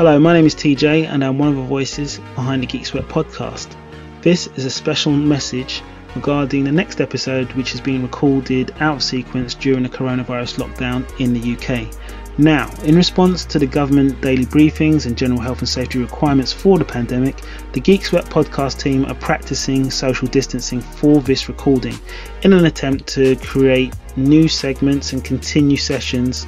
Hello, my name is TJ, and I'm one of the voices behind the Geek Sweat podcast. This is a special message regarding the next episode, which has been recorded out of sequence during the coronavirus lockdown in the UK. Now, in response to the government daily briefings and general health and safety requirements for the pandemic, the Geek Sweat podcast team are practicing social distancing for this recording in an attempt to create new segments and continue sessions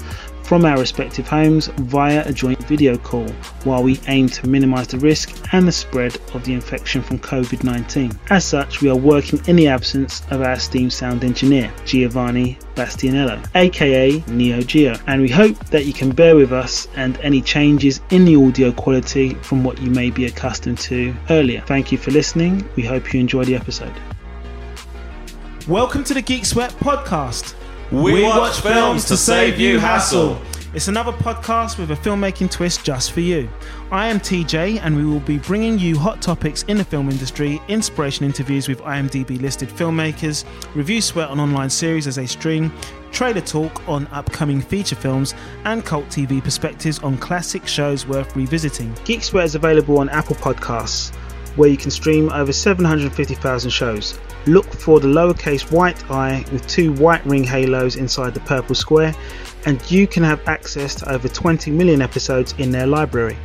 from our respective homes via a joint video call while we aim to minimize the risk and the spread of the infection from COVID 19. As such, we are working in the absence of our esteemed sound engineer, Giovanni Bastianello, aka Neo Geo, and we hope that you can bear with us and any changes in the audio quality from what you may be accustomed to earlier. Thank you for listening. We hope you enjoy the episode. Welcome to the Geek Sweat podcast. We watch films to save you hassle. It's another podcast with a filmmaking twist just for you. I am TJ, and we will be bringing you hot topics in the film industry, inspiration interviews with IMDb listed filmmakers, review sweat on online series as they stream, trailer talk on upcoming feature films, and cult TV perspectives on classic shows worth revisiting. Geek Sweat is available on Apple Podcasts, where you can stream over 750,000 shows. Look for the lowercase white eye with two white ring halos inside the purple square, and you can have access to over 20 million episodes in their library.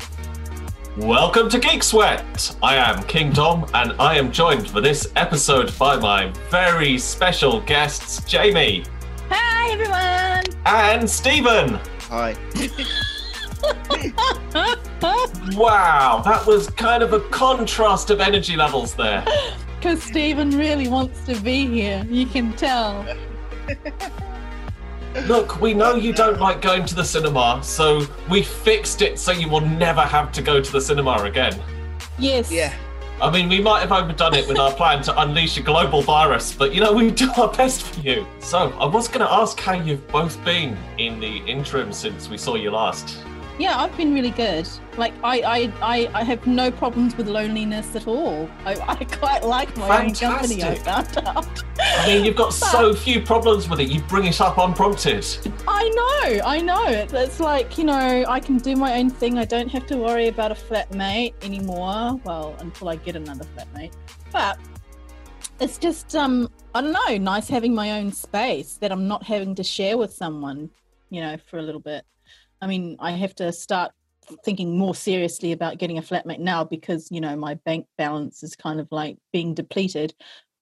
Welcome to Geek Sweat. I am King Tom, and I am joined for this episode by my very special guests, Jamie. Hi, everyone. And Stephen. Hi. wow, that was kind of a contrast of energy levels there. Because Stephen really wants to be here. You can tell. Look, we know you don't like going to the cinema, so we fixed it so you will never have to go to the cinema again. Yes. Yeah. I mean, we might have overdone it with our plan to unleash a global virus, but you know, we do our best for you. So, I was going to ask how you've both been in the interim since we saw you last. Yeah, I've been really good. Like, I, I, I, I have no problems with loneliness at all. I, I quite like my own company, I Fantastic. found out. I mean, you've got so few problems with it, you bring it up unprompted. I know, I know. It's, it's like, you know, I can do my own thing. I don't have to worry about a flatmate anymore. Well, until I get another flatmate. But it's just, um, I don't know, nice having my own space that I'm not having to share with someone, you know, for a little bit. I mean, I have to start thinking more seriously about getting a flatmate now because, you know, my bank balance is kind of like being depleted.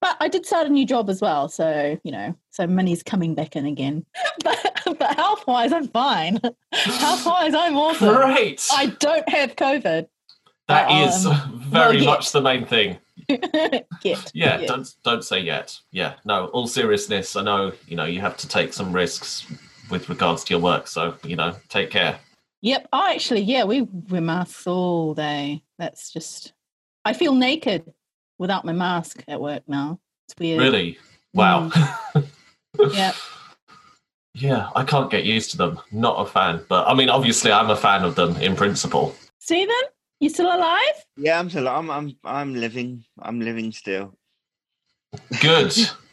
But I did start a new job as well, so you know, so money's coming back in again. But, but health wise, I'm fine. Health wise, I'm awesome. Great! I don't have COVID. That um, is well, very yeah. much the main thing. Yet. Yeah, Yet. don't don't say yet. Yeah, no. All seriousness, I know you know you have to take some risks with regards to your work, so you know, take care. Yep. Oh, actually, yeah, we wear masks all day. That's just. I feel naked without my mask at work now. It's weird. Really? Wow. Mm. Yeah. yeah, I can't get used to them. Not a fan, but I mean, obviously, I'm a fan of them in principle. Stephen, you still alive? Yeah, I'm still. I'm. I'm. I'm living. I'm living still. Good.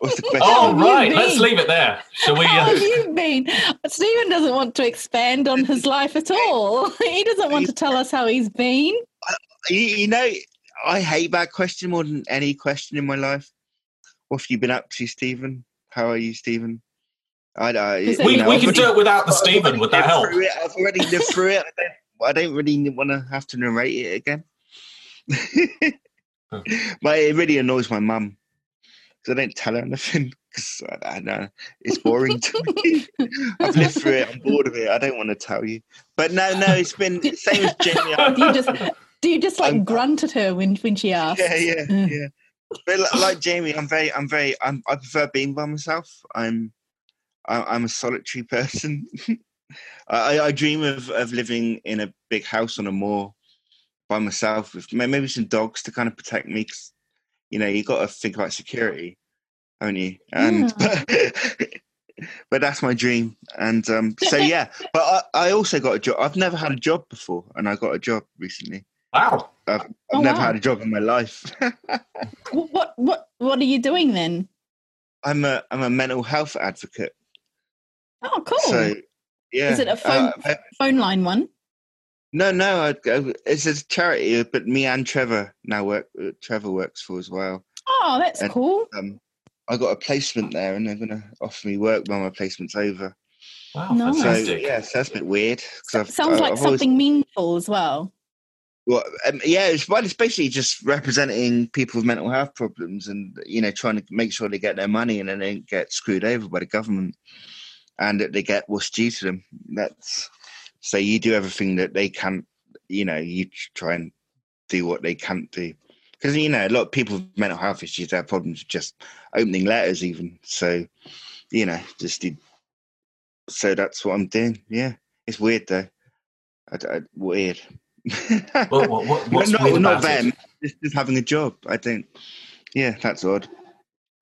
What's the question? oh right, let's leave it there. Shall we? How Uh, have you been? Stephen doesn't want to expand on his life at all. He doesn't want to tell us how he's been. You, you know, I hate that question more than any question in my life. What have you been up to, Stephen? How are you, Stephen? I don't. You we know, we can do it without the I've Stephen. already Would that help? it. I've already lived through it. I don't, I don't really want to have to narrate it again. but it really annoys my mum because I don't tell her anything because I, I know it's boring to me. I've lived through it. I'm bored of it. I don't want to tell you. But no, no, it's been same as Jamie. Do you just do you just like I'm- grunt at her when when she asks? yeah, yeah, Mm. yeah. But li- like Jamie, I'm very, I'm very, I'm, I prefer being by myself. I'm, I- I'm a solitary person. I, I- dream of, of living in a big house on a moor by myself with maybe some dogs to kind of protect me. 'cause, you know, you got to think about security, haven't you? And but that's my dream. And um, so yeah, but I, I also got a job. I've never had a job before, and I got a job recently. Wow. I've, I've Oh, never wow. had a job in my life. What what what are you doing then? I'm a I'm a mental health advocate. Oh, cool. So yeah, Is it a phone uh, phone line one? No, no, I, I, it's a charity, but me and Trevor now work. uh, Trevor works for as well. Oh, that's And- cool. Um, I got a placement there, and they're going to offer me work when my placement's over. Wow, Nice. So fantastic. yeah, so that's a bit weird. 'cause So- I've- sounds I- like I've always- something meaningful as well. Well, um, yeah, it's well, it's basically just representing people with mental health problems, and you know, trying to make sure they get their money and then they don't get screwed over by the government, and that they get what's due to them. That's so you do everything that they can't. You know, you try and do what they can't do, because you know a lot of people with mental health issues have problems with just opening letters, even. So, you know, just did. So that's what I'm doing. Yeah, it's weird though. I, I, weird. Well, what, what, what's no, weird not them. it? Just, just having a job. I think. Yeah, that's odd.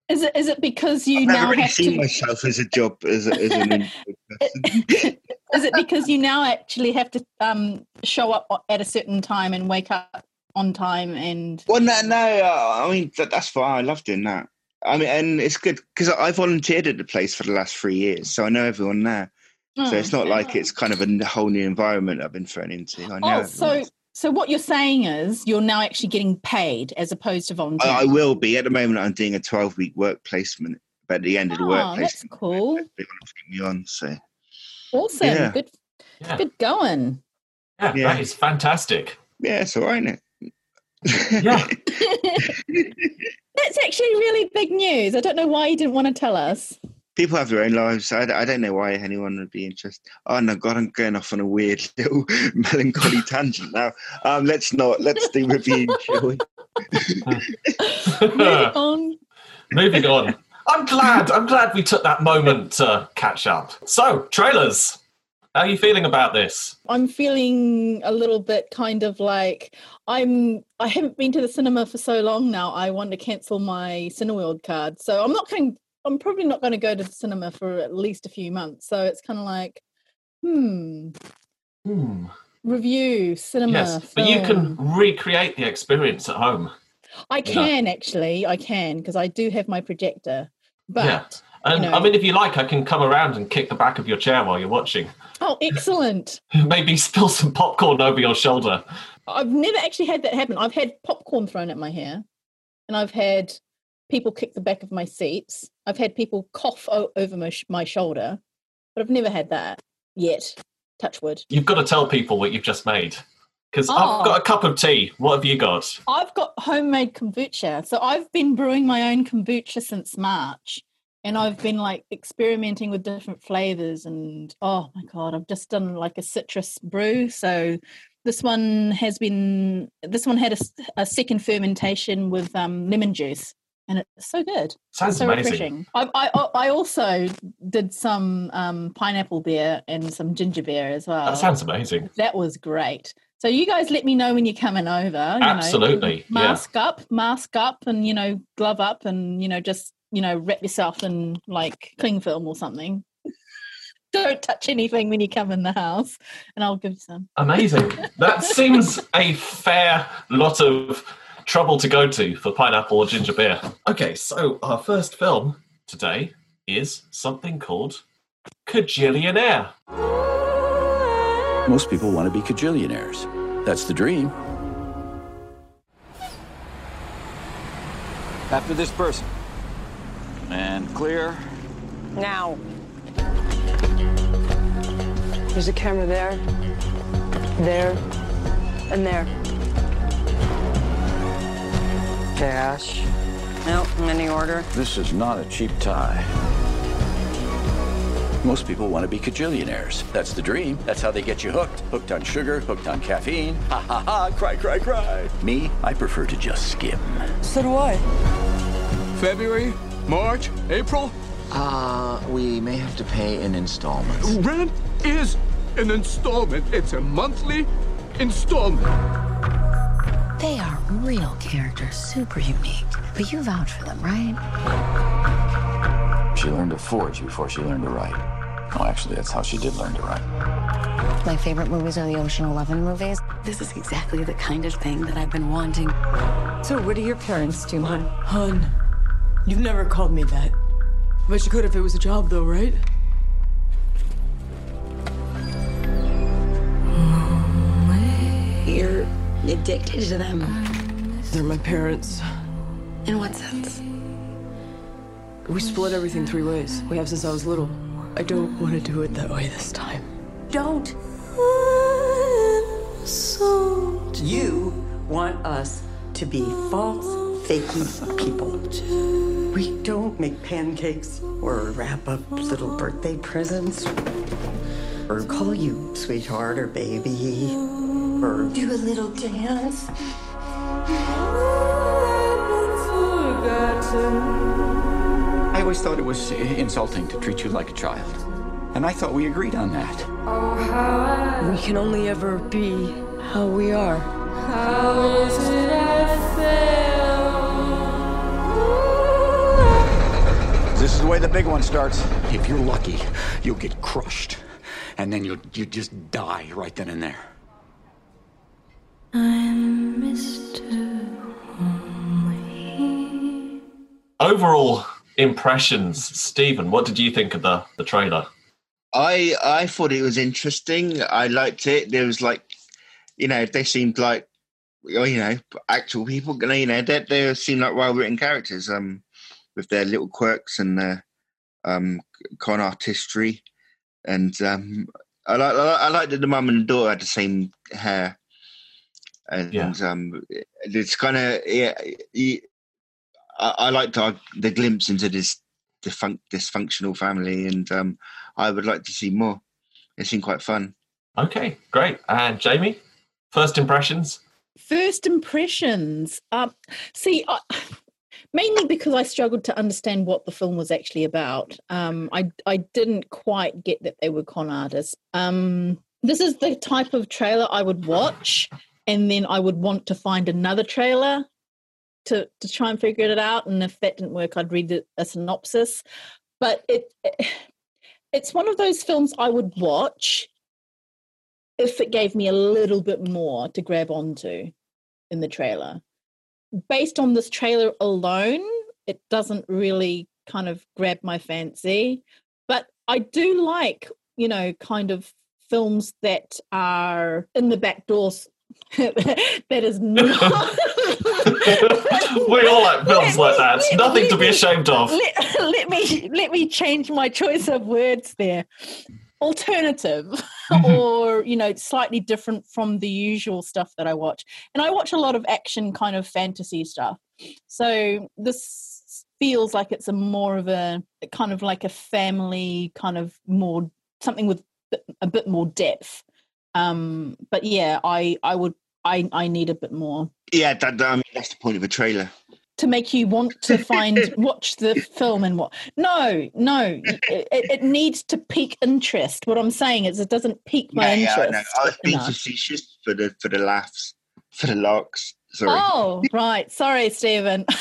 Is it is it because you I've never now really have seen to? myself as a job as, a, as an individual person. is it because you now actually have to um, show up at a certain time and wake up on time and? Well, no, no. Uh, I mean, that, that's fine. I love doing that. I mean, and it's good because I volunteered at the place for the last three years, so I know everyone there. So it's not like it's kind of a whole new environment I've been thrown into. I know. Oh, so everyone. so what you're saying is you're now actually getting paid as opposed to volunteering. I, I will be at the moment. I'm doing a 12 week work placement, but at the end of the work Oh, that's placement, cool. they want to keep me on. So Awesome. Yeah. Good Yeah, good going. yeah, Yeah. that is fantastic. yeah, it's all right, isn't it? Yeah. That's actually really big news. I don't know why you didn't want to tell us. people have their own lives. I, I don't know why anyone would be interested. Oh no, God, I'm going off on a weird little melancholy tangent now. Um, let's not. Let's do review, shall we? Moving on. Moving on. I'm glad. I'm glad we took that moment to catch up. So, trailers. How are you feeling about this? I'm feeling a little bit kind of like I'm. I haven't been to the cinema for so long now. I want to cancel my Cineworld card, so I'm not going. I'm probably not going to go to the cinema for at least a few months. So it's kind of like, hmm, Hmm. review cinema. Yes, but you can recreate the experience at home. I Yeah. can actually. I can because I do have my projector. But Yeah. And know- I mean, if you like, I can come around and kick the back of your chair while you're watching. oh, excellent! Maybe spill some popcorn over your shoulder. I've never actually had that happen. I've had popcorn thrown at my hair, and I've had people kick the back of my seats. I've had people cough o- over my, sh- my shoulder, but I've never had that yet. Touch wood. You've got to tell people what you've just made. Because Oh. I've got a cup of tea. What have you got? I've got homemade kombucha. So I've been brewing my own kombucha since March. And I've been like experimenting with different flavors. And oh my God, I've just done like a citrus brew. So this one has been, this one had a second fermentation with um, lemon juice. And it's so good. Sounds so amazing. refreshing. I, I, I also did some um, pineapple beer and some ginger beer as well. That sounds amazing. That was great. So you guys let me know when you're coming over. you know, Absolutely, yeah. mask up, mask up, and you know, glove up, and you know, just you know, wrap yourself in like cling film or something. Don't touch anything when you come in the house, and I'll give you some. Amazing. That seems a fair lot of trouble to go to for pineapple or ginger beer. Okay, so our first film today is something called Kajillionaire. Most people want to be kajillionaires. That's the dream. After this person. And clear. Now. There's a camera there, there, and there. Cash. Nope, many order. This is not a cheap tie. Most people want to be kajillionaires. That's the dream. That's how they get you hooked. Hooked on sugar, hooked on caffeine. Ha ha ha, cry, cry, cry. Me, I prefer to just skim. So do I. February, March, April. Uh, we may have to pay in installments. Rent is an installment. It's a monthly installment. They are real characters, super unique. But you vouch for them, right? She learned to forge before she learned to write. Oh, actually, that's how she did learn to write. My favorite movies are the Ocean Eleven movies. This is exactly the kind of thing that I've been wanting. So what do your parents do, hon? Hun, you've never called me that. But you could if it was a job, though, right? You're addicted to them. They're my parents. In what sense? We split everything three ways. We have since I was little. I don't want to do it that way this time. Don't. You want us to be false, fakey people. We don't make pancakes or wrap up little birthday presents or call you sweetheart or baby or Do a little dance. I always thought it was insulting to treat you like a child. And I thought we agreed on that. We can only ever be how we are. This is the way the big one starts. If you're lucky, you'll get crushed. And then you'll you just die right then and there. I'm Mr. Overall impressions, Stephen. What did you think of the the trailer? I I thought it was interesting. I liked it. There was like, you know, they seemed like, you know, actual people. You know, they they seemed like well written characters. Um, with their little quirks and their um con artistry, and um, I like I like- that the mum and the daughter had the same hair, and Yeah. um, it's kind of yeah. I, I liked our, the glimpse into this defunct, dysfunctional family, and um, I would like to see more. It seemed quite fun. Okay, great. And Jamie, first impressions. First impressions. Um, see, I, mainly because I struggled to understand what the film was actually about. Um, I I didn't quite get that they were con artists. Um, this is the type of trailer I would watch, and then I would want to find another trailer to to try and figure it out. And if that didn't work, I'd read the, a synopsis. But it it's one of those films I would watch if it gave me a little bit more to grab onto in the trailer. Based on this trailer alone, it doesn't really kind of grab my fancy. But I do like, you know, kind of films that are in the back doors. that is not. we all like films like that. It's nothing to be ashamed of. let, let me let me change my choice of words there alternative mm-hmm. or you know slightly different from the usual stuff that i watch and i watch a lot of action kind of fantasy stuff so this feels like it's a more of a kind of like a family kind of more something with a bit more depth um but yeah i i would i i need a bit more Yeah, that, that- I mean that's the point of a trailer. to make you want to find watch the film and what no no it, it needs to pique interest what i'm saying is it doesn't pique my yeah, yeah, I, know. interest I was being enough. facetious for the for the laughs, for the larks. Sorry. oh right sorry stephen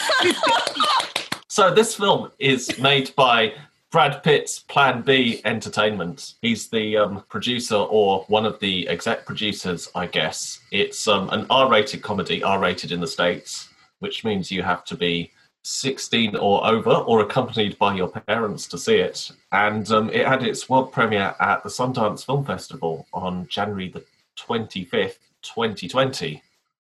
So this film is made by Brad Pitt's Plan B Entertainment. He's the um, producer or one of the exec producers, I guess. It's um, an R-rated comedy, R-rated in the states, which means you have to be 16 or over or accompanied by your parents to see it. And um, it had its world premiere at the Sundance Film Festival on January the 25th, 2020.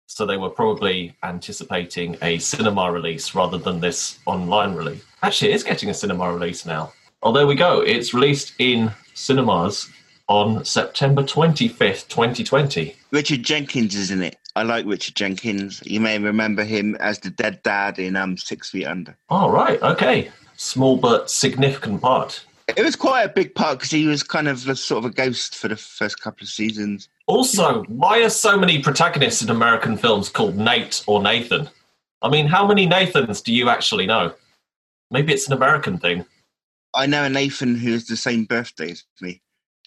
So they were probably anticipating a cinema release rather than this online release. Actually, it is getting a cinema release now. Oh, there we go. It's released in cinemas on September 25th, 2020. Richard Jenkins is in it. I like Richard Jenkins. You may remember him as the dead dad in um Six Feet Under. All right, okay. Small but significant part. It was quite a big part because he was kind of a, sort of a ghost for the first couple of seasons. Also, why are so many protagonists in American films called Nate or Nathan? I mean, how many Nathans do you actually know? Maybe it's an American thing. I know a Nathan who has the same birthday as me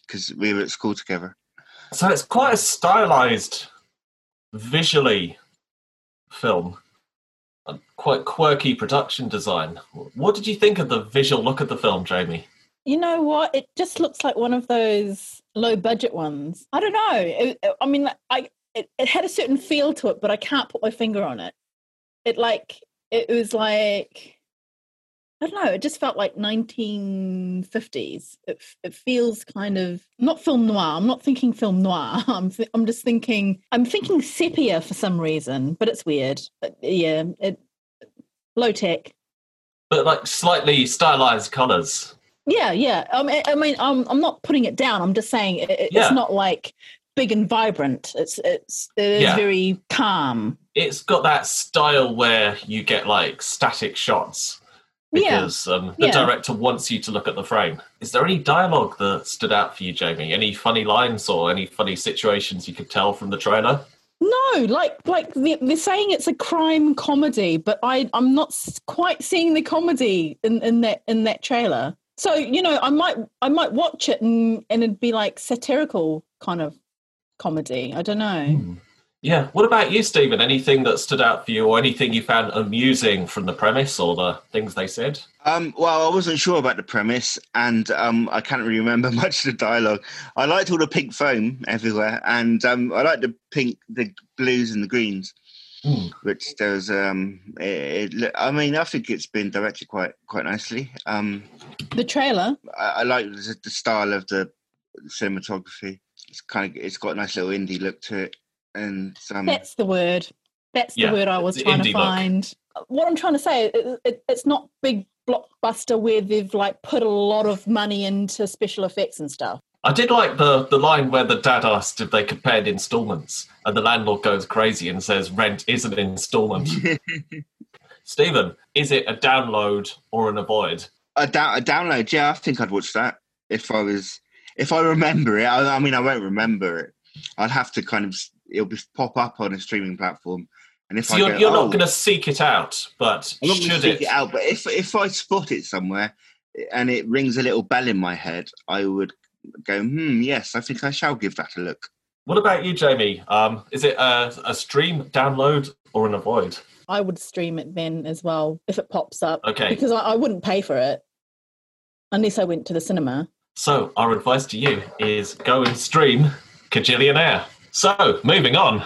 because we were at school together. So it's quite a stylized, visually film, a quite quirky production design. What did you think of the visual look of the film, Jamie? you know what it just looks like one of those low budget ones i don't know It- i mean i it, it had a certain feel to it but i can't put my finger on it it like it was like I don't know. It just felt like 1950s. It, it feels kind of not film noir. I'm not thinking film noir. I'm th- I'm just thinking I'm thinking sepia for some reason, but it's weird. But yeah, it low tech. But like slightly stylized colors. Yeah, yeah. I mean, I mean, I'm I'm not putting it down. I'm just saying it, it's Yeah. not like big and vibrant. It's it's it is Yeah. very calm. It's got that style where you get like static shots Yeah. because um, the Yeah. director wants you to look at the frame. Is there any dialogue that stood out for you, Jamie? Any funny lines or any funny situations you could tell from the trailer? No, like like they're, they're saying it's a crime comedy, but I I'm not quite seeing the comedy in, in that in that trailer. So you know, I might I might watch it and and it'd be like satirical kind of comedy. I don't know. Yeah. What about you, Stephen? Anything that stood out for you or anything you found amusing from the premise or the things they said? Um, well, I wasn't sure about the premise, and um, I can't really remember much of the dialogue. I liked all the pink foam everywhere, and um, I liked the pink, the blues, and the greens. Hmm. Which there's, um, it, it, I mean, I think it's been directed quite quite nicely. Um, The trailer. I, I like the, the style of the cinematography. It's kind of, it's got a nice little indie look to it, and um, That's the word. That's the Yeah, word I was trying to indie look. find. What I'm trying to say, it, it, it's not big blockbuster where they've like put a lot of money into special effects and stuff. I did like the, the line where the dad asked if they could pay in installments, and the landlord goes crazy and says rent is an installment. Stephen, is it a download or an avoid? a, down, a download. Yeah, I think I'd watch that if I was if I remember it. I, I mean, I won't remember it. I'd have to kind of it'll be pop up on a streaming platform, and if So I you're, go, you're "Oh, not going to seek it out, but I'm not going should seek it? it out. But if if I spot it somewhere and it rings a little bell in my head, I would go, hmm, yes, I think I shall give that a look. What about you, Jamie? Um, is it a, a stream, download, or an avoid? I would stream it then as well if it pops up. Okay. Because I, I wouldn't pay for it unless I went to the cinema. So our advice to you is go and stream Kajillionaire. So moving on,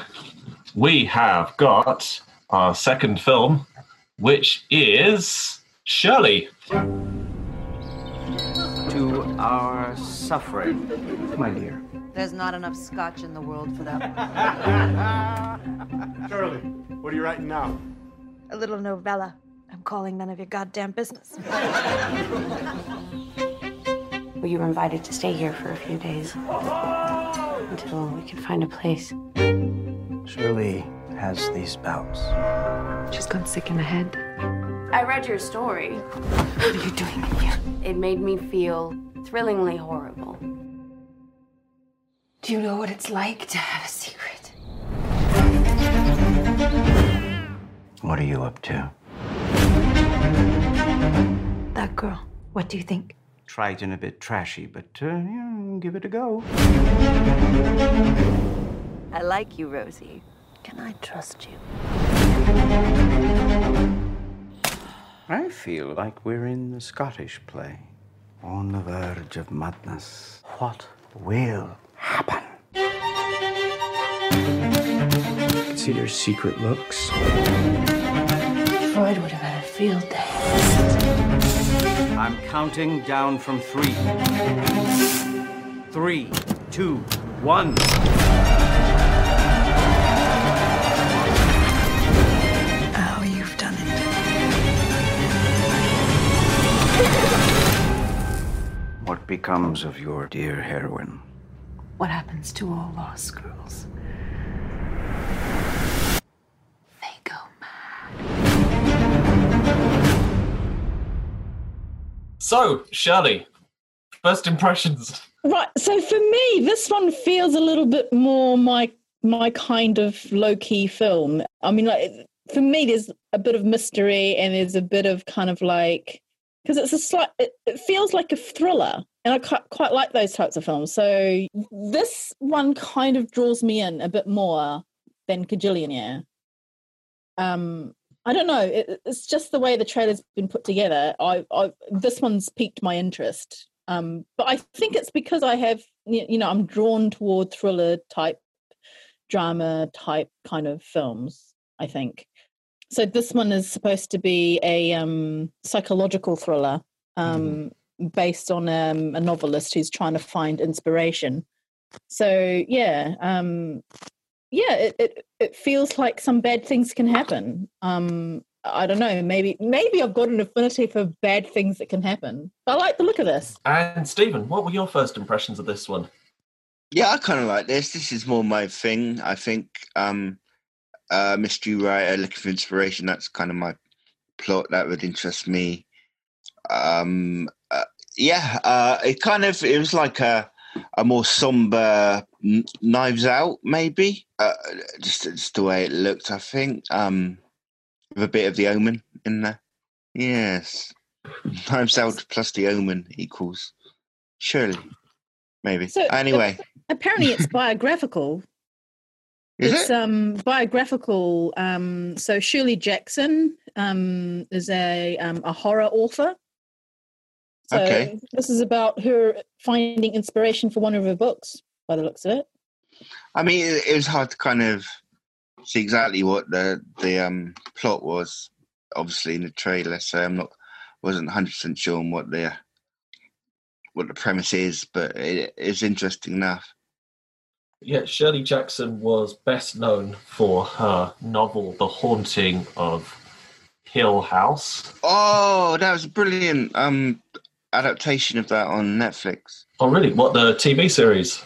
we have got our second film, which is Shirley. To our suffering, my dear. There's not enough scotch in the world for that. Shirley, what are you writing now? A little novella. I'm calling none of your goddamn business. Well, you were invited to stay here for a few days until we could find a place. Shirley has these bouts. She's gone sick in the head. I read your story. What are you doing here? It made me feel thrillingly horrible. Do you know what it's like to have a secret? What are you up to? That girl. What do you think? Trite and a bit trashy, but uh, yeah, give it a go. I like you, Rosie. Can I trust you? I feel like we're in the Scottish play. On the verge of madness. What will happen? See their secret looks. Freud would have had a field day. I'm counting down from three. Three, two, one. Oh, you've done it. What becomes of your dear heroine? What happens to all lost girls? So Shirley, first impressions. Right. So for me, this one feels a little bit more my my kind of low key film. I mean, like for me, there's a bit of mystery and there's a bit of kind of like because it's a slight. It, it feels like a thriller, and I quite, quite like those types of films. So this one kind of draws me in a bit more than Kajillionaire. Um, I don't know. It, it's just the way the trailer's been put together. I, I this one's piqued my interest. Um, but I think it's because I have, you know, I'm drawn toward thriller type, drama type kind of films. I think So this one is supposed to be a um, psychological thriller um, based on um, a novelist who's trying to find inspiration. So yeah, um, yeah, it, it it feels like some bad things can happen. Um, I don't know. Maybe maybe I've got an affinity for bad things that can happen. But I like the look of this. And Stephen, what were your first impressions of this one? Yeah, I kind of like this. This is more my thing. I think um, uh, mystery writer looking for inspiration. That's kind of my plot. That would interest me. Um, uh, yeah, uh, it kind of it was like a a more somber n- Knives Out, maybe. Uh, just just the way it looked, I think. Um, with a bit of the Omen in there. Yes, Knives Out plus the Omen equals Shirley, maybe. So anyway, apparently it's biographical. Is it's it? um biographical. Um, so Shirley Jackson um is a um, a horror author. So Okay. this is about her finding inspiration for one of her books, by the looks of it. I mean, it, it was hard to kind of see exactly what the the um, plot was. Obviously, in the trailer, so I'm not wasn't 100 percent sure on what the what the premise is, but it is interesting enough. Yeah, Shirley Jackson was best known for her novel The Haunting of Hill House. Oh, that was a brilliant um, adaptation of that on Netflix. Oh, really? What, the TV series?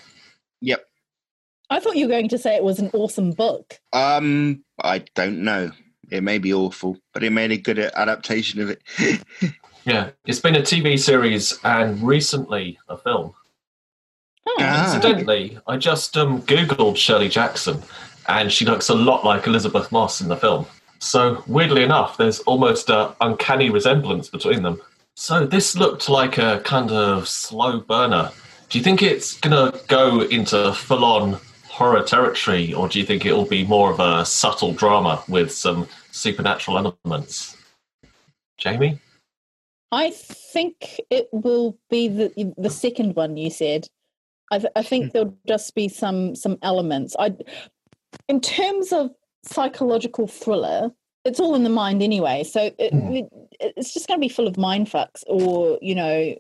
Yep. I thought you were going to say it was an awesome book. Um, I don't know. It may be awful, but it made a good adaptation of it. Yeah, it's been a TV series and recently a film. Ah. Incidentally, I just um, Googled Shirley Jackson and she looks a lot like Elisabeth Moss in the film. So, weirdly enough, there's almost an uncanny resemblance between them. So, this looked like a kind of slow burner. Do you think it's going to go into full on horror territory, or do you think it'll be more of a subtle drama with some supernatural elements? Jamie? I think it will be the the second one you said. I, th- I think hmm. there'll just be some some elements. I, in terms of psychological thriller, it's all in the mind anyway. So it, hmm. it, it's just going to be full of mind fucks, or you know,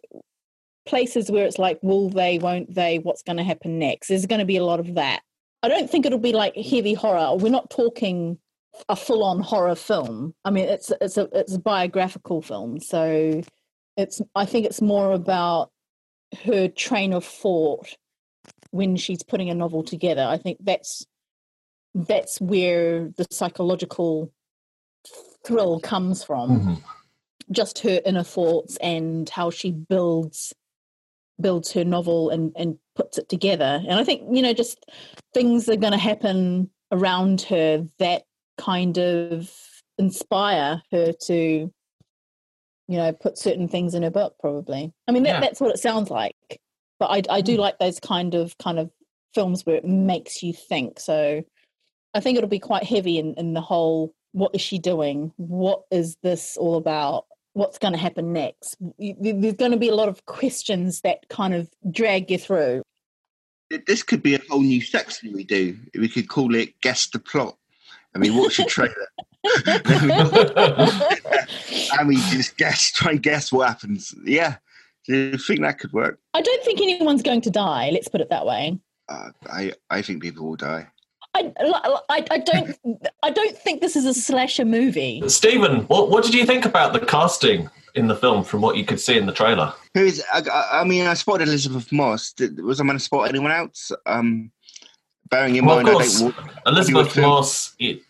places where it's like, will they, won't they? What's going to happen next? There's going to be a lot of that. I don't think it'll be like heavy horror. We're not talking a full-on horror film. I mean, it's it's a it's a biographical film, so it's I think it's more about her train of thought when she's putting a novel together. I think that's that's where the psychological thrill comes from. Mm-hmm. Just her inner thoughts and how she builds builds her novel and and puts it together. And I think you know just things are going to happen around her that kind of inspire her to you know put certain things in her book probably. I mean that, Yeah. that's what it sounds like. But i i do mm. like those kind of kind of films where it makes you think. So i think it'll be quite heavy in in the whole what is she doing? What is this all about what's going to happen next there's going to be a lot of questions that kind of drag you through This could be a whole new section we do. We could call it "Guess the Plot." I mean, watch a trailer, and we just guess, try and guess what happens. Yeah, do you think that could work? i don't think anyone's going to die let's put it that way Uh, I I think people will die. I, I, I don't I don't think this is a slasher movie. Stephen, what, what did you think about the casting in the film from what you could see in the trailer? Who is? I, I- I mean, I spotted Elisabeth Moss. Did, was I going to spot anyone else? Um, bearing in Well, of mind, course, I think Wa- Elisabeth Moss i-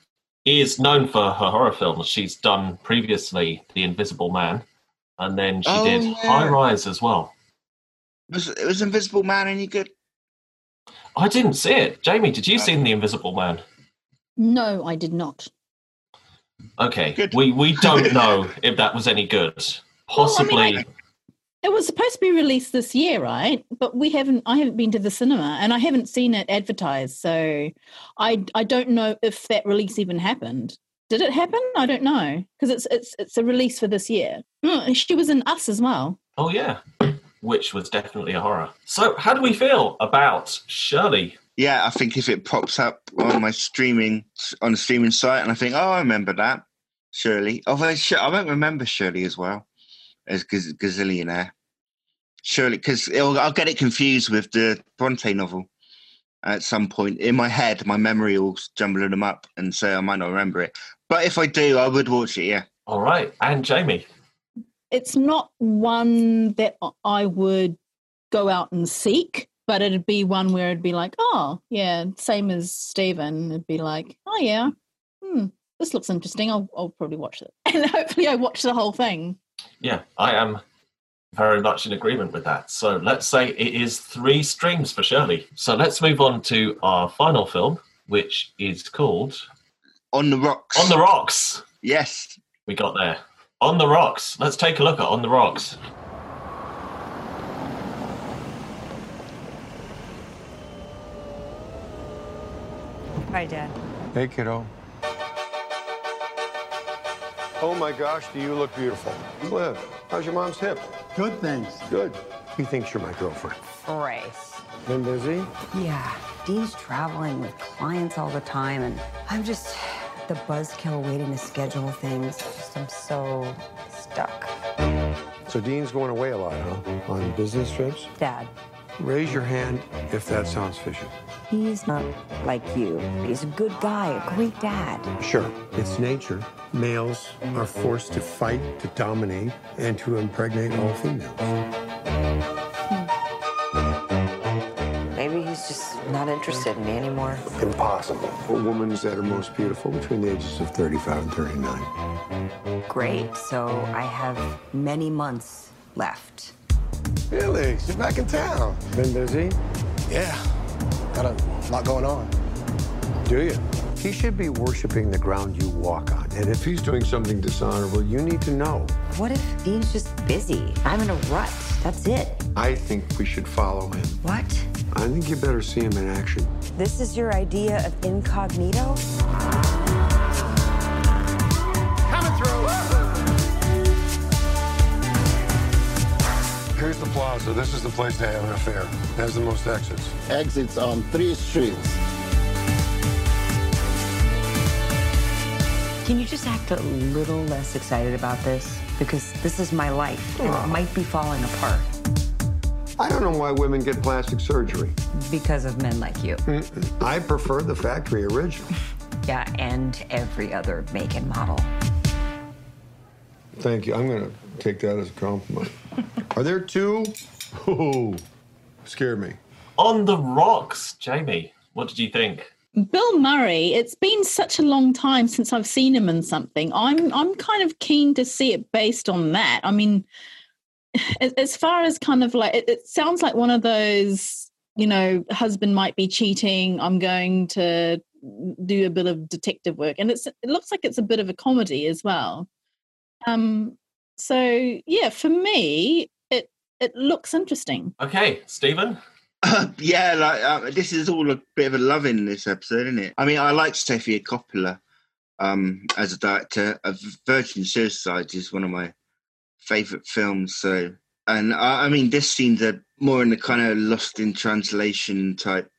is known for her horror films. She's done previously The Invisible Man, and then she Oh, did yeah. High Rise as well. was it was Invisible Man any good? I didn't see it. Jamie, did you see The Invisible Man? No, I did not. Okay, we, we don't know if that was any good. Possibly. It was supposed to be released this year, right? But we haven't. I haven't been to the cinema, and I haven't seen it advertised. So, I I don't know if that release even happened. Did it happen? I don't know because it's it's it's a release for this year. Mm, she was in Us as well. Oh, yeah. Which was definitely a horror. So, how do we feel about Shirley? Yeah, I think if it pops up on my streaming on a streaming site, and I think, oh, I remember that. Shirley. Although I won't remember Shirley as well as Gaz- Gazillionaire. Shirley, because I'll get it confused with the Bronte novel at some point. In my head, my memory will jumble them up, and so I might not remember it. But if I do, I would watch it. Yeah. All right, and Jamie. It's not one that I would go out and seek, but it'd be one where it'd be like, oh, yeah, same as Stephen. It'd be like, oh, yeah, hmm, this looks interesting. I'll, I'll probably watch it. And hopefully I watch the whole thing. Yeah, I am very much in agreement with that. So let's say it is three streams for Shirley. So let's move on to our final film, which is called On the Rocks. On the Rocks. Yes. We got there. On the Rocks. Let's take a look at On the Rocks. Hi, Dad. Hey, kiddo. Oh my gosh, do you look beautiful. Cliff, how's your mom's hip? Good, thanks. Good. He thinks you're my girlfriend. Grace. Been busy? Yeah. Dean's traveling with clients all the time, and I'm just the buzzkill waiting to schedule things. Just, I'm so stuck. So Dean's going away a lot, huh? On business trips? Dad, Raise your hand if that sounds fishy. he's not like you. He's a good guy, a great dad. Sure, it's nature. Males are forced to fight, to dominate, and to impregnate all females. Interested in me anymore. Impossible. A woman is at her most beautiful between the ages of 35 and 39. Great. So I have many months left. Felix, you're back in town. Been busy? Yeah, got a lot going on. Do you? He should be worshiping the ground you walk on. And if he's doing something dishonorable, you need to know. What if Dean's just busy? I'm in a rut. That's it. I think we should follow him. What? I think you better see him in action. This is your idea of incognito? Coming through. Here's the plaza. This is the place to have an affair. It has the most exits. Exits on three streets. Can you just act a little less excited about this? Because this is my life, and it might be falling apart I don't know why women get plastic surgery. because of men like you. Mm-mm. I prefer the factory original. Yeah, and every other make and model. Thank you. I'm going to take that as a compliment. Are there two? Oh, scared me. On the Rocks, Jamie. What did you think? Bill Murray, it's been such a long time since I've seen him in something. I'm I'm kind of keen to see it based on that. I mean, as, as far as kind of like it, it sounds like one of those, you know, husband might be cheating. I'm going to do a bit of detective work, and it's it looks like it's a bit of a comedy as well. Um, so yeah, for me, it it looks interesting. Okay, Stephen. yeah, like uh, this is all a bit of a love in this episode, isn't it? I mean, I like Sofia Coppola um, as a director. Of Virgin Suicide is one of my favorite films. So, and I, I mean, this seems a more in the kind of lost in translation type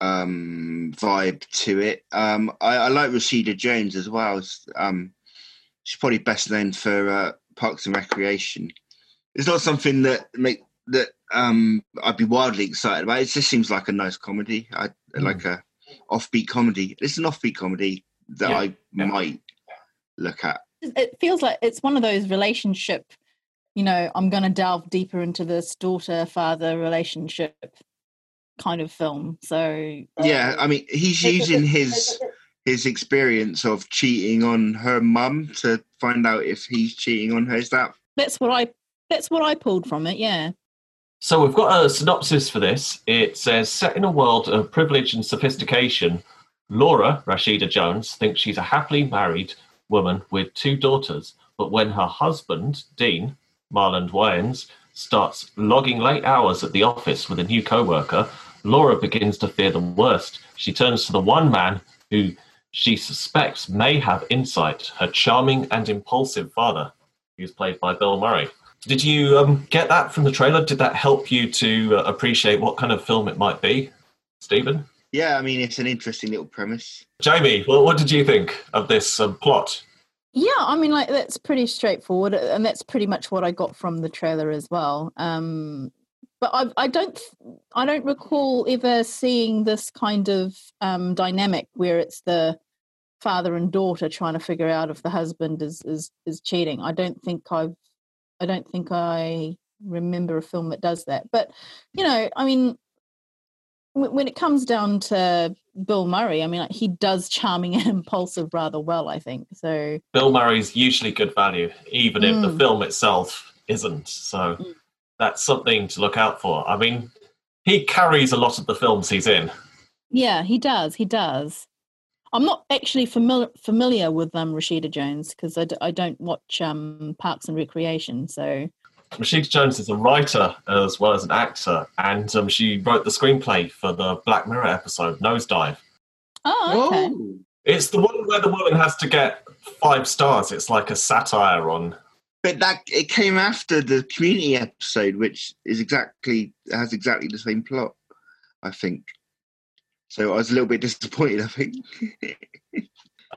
um, vibe to it. Um, I, I like Rashida Jones as well. Um, she's probably best known for uh, Parks and Recreation. It's not something that make that um, I'd be wildly excited about. It just seems like a nice comedy. I like a offbeat comedy. It's an offbeat comedy that Yeah. I might look at. It feels like it's one of those relationship you know i'm going to delve deeper into this daughter father relationship kind of film so uh, Yeah, I mean, he's using his his experience of cheating on her mum to find out if he's cheating on her. Is that that's what i that's what i pulled from it yeah So we've got a synopsis for this. It says, set in a world of privilege and sophistication, Laura, Rashida Jones, thinks she's a happily married woman with two daughters. But when her husband, Dean, Marlon Wayans, starts logging late hours at the office with a new co-worker, Laura begins to fear the worst. She turns to the one man who she suspects may have insight, her charming and impulsive father, who's played by Bill Murray. Did you um, get that from the trailer? Did that help you to uh, appreciate what kind of film it might be, Stephen? Yeah, I mean, it's an interesting little premise. Jamie, well, what did you think of this um, plot? Yeah, I mean, like that's pretty straightforward, and that's pretty much what I got from the trailer as well. Um, but I, I don't, I don't recall ever seeing this kind of um, dynamic where it's the father and daughter trying to figure out if the husband is is is cheating. I don't think I've, I don't think I remember a film that does that. But you know, I mean, when it comes down to Bill Murray, I mean, like, he does charming and impulsive rather well, I think. So Bill Murray's usually good value, even mm. if the Mm. film itself isn't. So Mm. that's something to look out for. I mean, he carries a lot of the films he's in. yeah, he does. He does. I'm not actually familiar familiar with um, Rashida Jones because I, d- I don't watch um, Parks and Recreation. So Rashida Jones is a writer as well as an actor, and um, she wrote the screenplay for the Black Mirror episode Nosedive. oh, okay. It's the one where the woman has to get five stars. It's like a satire on. But that it came after the community episode, which is exactly has exactly the same plot, I think. So I was a little bit disappointed. I think.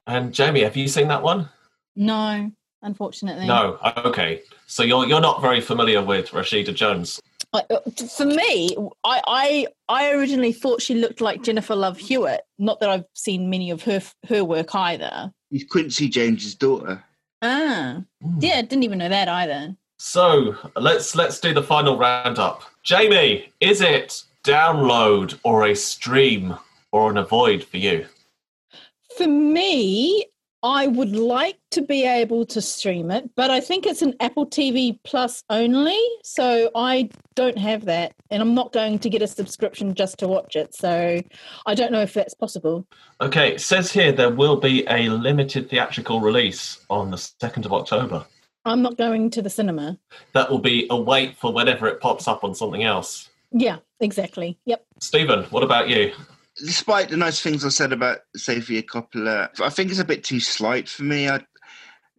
And Jamie, have you seen that one? No, unfortunately. No. Okay. So you're you're not very familiar with Rashida Jones. I- uh, For me, I, I I originally thought she looked like Jennifer Love Hewitt. Not that I've seen many of her her work either. He's Quincy Jones's daughter. Ah, yeah, didn't even know that either. So let's let's do the final roundup. Jamie, is it download or a stream or an avoid for you? For me, I would like to be able to stream it, but I think it's an Apple TV Plus only. So I don't have that, and I'm not going to get a subscription just to watch it. So I don't know if that's possible. Okay, it says here there will be a limited theatrical release on the 2nd of October. I'm not going to the cinema. That will be a wait for whenever it pops up on something else. Yeah, exactly. Yep. Stephen, what about you? Despite the nice things I said about Sofia Coppola, I think it's a bit too slight for me. I,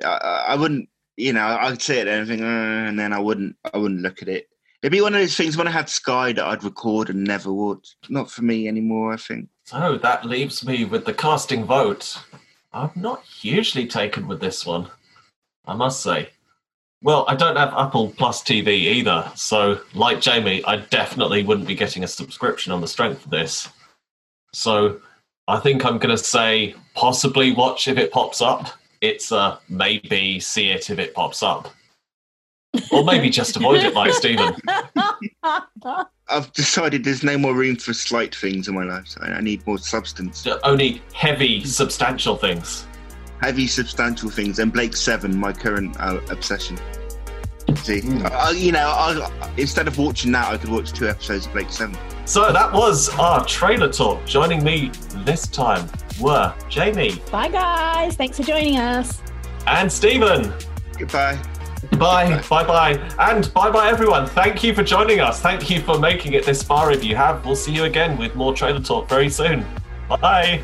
I, I wouldn't, you know, I'd say it and think, uh, and then I wouldn't, I wouldn't look at it. It'd be one of those things when I had Sky that I'd record and never watch. Not for me anymore. I think. So that leaves me with the casting vote. I'm not hugely taken with this one, I must say. Well, I don't have Apple Plus TV either, so like Jamie, I definitely wouldn't be getting a subscription on the strength of this. So I think I'm going to say possibly watch if it pops up. It's a maybe see it if it pops up. Or maybe just avoid it like Stephen. I've decided there's no more room for slight things in my life. So I need more substance. Only heavy, substantial things. Heavy, substantial things. And Blake Seven, my current uh, obsession. See, I, you know, I, instead of watching that, I could watch two episodes of Blake Seven. So that was our trailer talk. Joining me this time were Jamie Bye, guys. Thanks for joining us. and Stephen. Goodbye. Bye, bye, bye, and bye, bye, everyone. Thank you for joining us. Thank you for making it this far. If you have, we'll see you again with more trailer talk very soon. Bye.